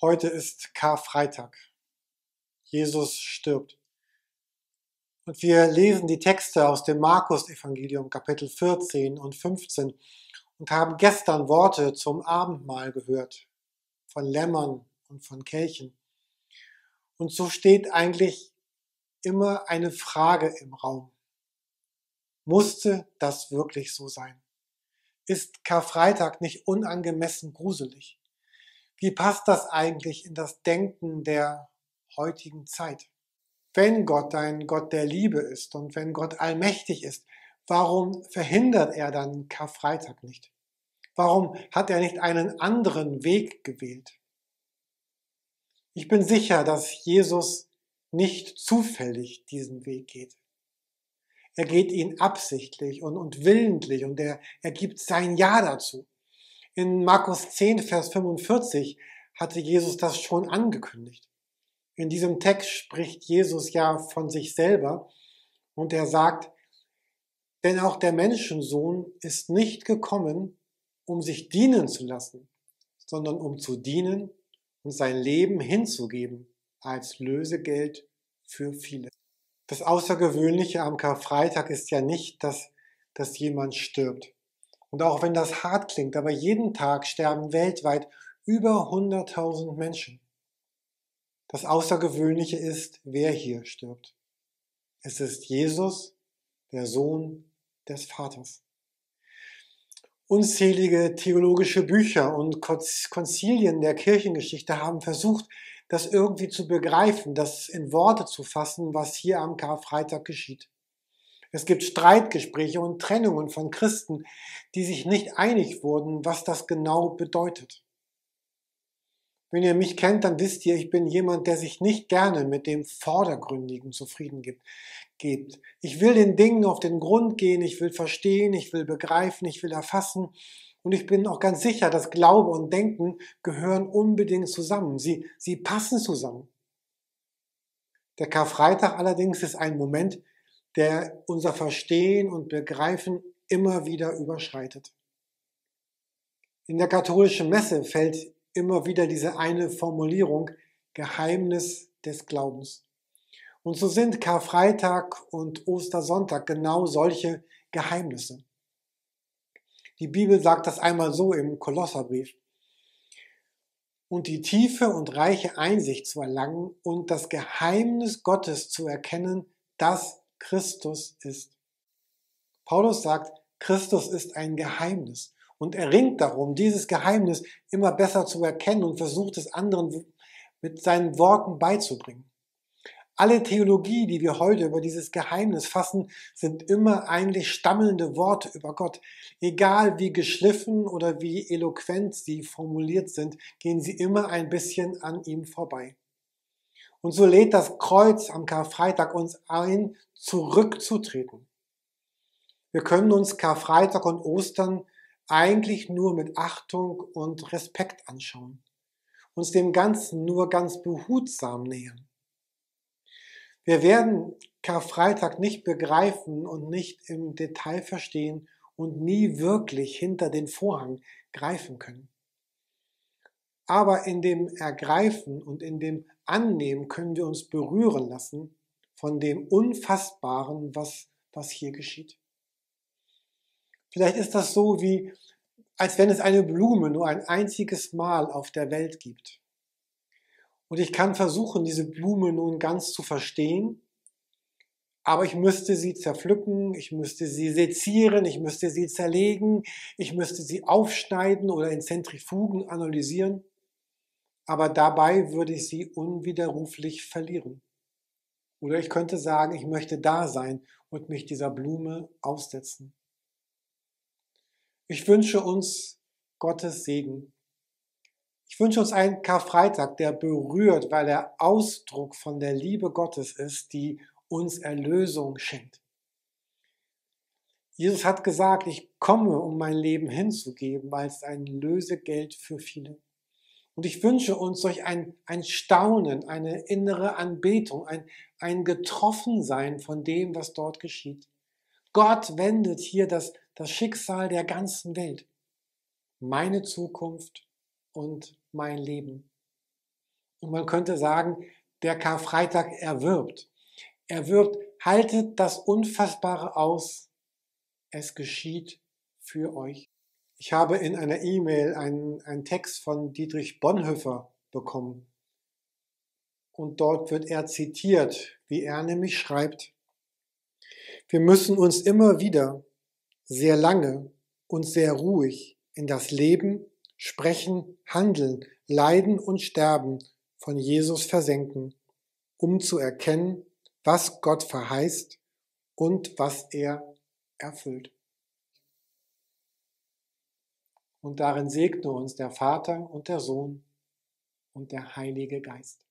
Heute ist Karfreitag. Jesus stirbt. Und wir lesen die Texte aus dem Markus-Evangelium, Kapitel 14 und 15 und haben gestern Worte zum Abendmahl gehört, von Lämmern und von Kelchen. Und so steht eigentlich immer eine Frage im Raum. Musste das wirklich so sein? Ist Karfreitag nicht unangemessen gruselig? Wie passt das eigentlich in das Denken der heutigen Zeit? Wenn Gott ein Gott der Liebe ist und wenn Gott allmächtig ist, warum verhindert er dann Karfreitag nicht? Warum hat er nicht einen anderen Weg gewählt? Ich bin sicher, dass Jesus nicht zufällig diesen Weg geht. Er geht ihn absichtlich und, und willentlich und er, er gibt sein Ja dazu. In Markus 10, Vers 45 hatte Jesus das schon angekündigt. In diesem Text spricht Jesus ja von sich selber und er sagt, denn auch der Menschensohn ist nicht gekommen, um sich dienen zu lassen, sondern um zu dienen und sein Leben hinzugeben als Lösegeld für viele. Das Außergewöhnliche am Karfreitag ist ja nicht, dass, dass jemand stirbt. Und auch wenn das hart klingt, aber jeden Tag sterben weltweit über 100.000 Menschen. Das Außergewöhnliche ist, wer hier stirbt. Es ist Jesus, der Sohn des Vaters. Unzählige theologische Bücher und Konzilien der Kirchengeschichte haben versucht, das irgendwie zu begreifen, das in Worte zu fassen, was hier am Karfreitag geschieht. Es gibt Streitgespräche und Trennungen von Christen, die sich nicht einig wurden, was das genau bedeutet. Wenn ihr mich kennt, dann wisst ihr, ich bin jemand, der sich nicht gerne mit dem Vordergründigen zufrieden gibt. gibt. Ich will den Dingen auf den Grund gehen, ich will verstehen, ich will begreifen, ich will erfassen. Und ich bin auch ganz sicher, dass Glaube und Denken gehören unbedingt zusammen. Sie, sie passen zusammen. Der Karfreitag allerdings ist ein Moment, der unser Verstehen und Begreifen immer wieder überschreitet. In der katholischen Messe fällt immer wieder diese eine Formulierung Geheimnis des Glaubens. Und so sind Karfreitag und Ostersonntag genau solche Geheimnisse. Die Bibel sagt das einmal so im Kolosserbrief. Und die tiefe und reiche Einsicht zu erlangen und das Geheimnis Gottes zu erkennen, das Christus ist. Paulus sagt, Christus ist ein Geheimnis und er ringt darum, dieses Geheimnis immer besser zu erkennen und versucht es anderen mit seinen Worten beizubringen. Alle Theologie, die wir heute über dieses Geheimnis fassen, sind immer eigentlich stammelnde Worte über Gott. Egal wie geschliffen oder wie eloquent sie formuliert sind, gehen sie immer ein bisschen an ihm vorbei. Und so lädt das Kreuz am Karfreitag uns ein, zurückzutreten. Wir können uns Karfreitag und Ostern eigentlich nur mit Achtung und Respekt anschauen, uns dem Ganzen nur ganz behutsam nähern. Wir werden Karfreitag nicht begreifen und nicht im Detail verstehen und nie wirklich hinter den Vorhang greifen können. Aber in dem Ergreifen und in dem Annehmen können wir uns berühren lassen von dem Unfassbaren, was, was hier geschieht. Vielleicht ist das so wie, als wenn es eine Blume nur ein einziges Mal auf der Welt gibt. Und ich kann versuchen, diese Blume nun ganz zu verstehen, aber ich müsste sie zerpflücken, ich müsste sie sezieren, ich müsste sie zerlegen, ich müsste sie aufschneiden oder in Zentrifugen analysieren aber dabei würde ich sie unwiderruflich verlieren. Oder ich könnte sagen, ich möchte da sein und mich dieser Blume aussetzen. Ich wünsche uns Gottes Segen. Ich wünsche uns einen Karfreitag, der berührt, weil er Ausdruck von der Liebe Gottes ist, die uns Erlösung schenkt. Jesus hat gesagt, ich komme, um mein Leben hinzugeben, als ein Lösegeld für viele. Und ich wünsche uns solch ein, ein Staunen, eine innere Anbetung, ein, ein Getroffensein von dem, was dort geschieht. Gott wendet hier das, das Schicksal der ganzen Welt. Meine Zukunft und mein Leben. Und man könnte sagen, der Karfreitag erwirbt. Er wirbt, haltet das Unfassbare aus. Es geschieht für euch. Ich habe in einer E-Mail einen, einen Text von Dietrich Bonhoeffer bekommen. Und dort wird er zitiert, wie er nämlich schreibt. Wir müssen uns immer wieder sehr lange und sehr ruhig in das Leben, Sprechen, Handeln, Leiden und Sterben von Jesus versenken, um zu erkennen, was Gott verheißt und was er erfüllt. Und darin segne uns der Vater und der Sohn und der Heilige Geist.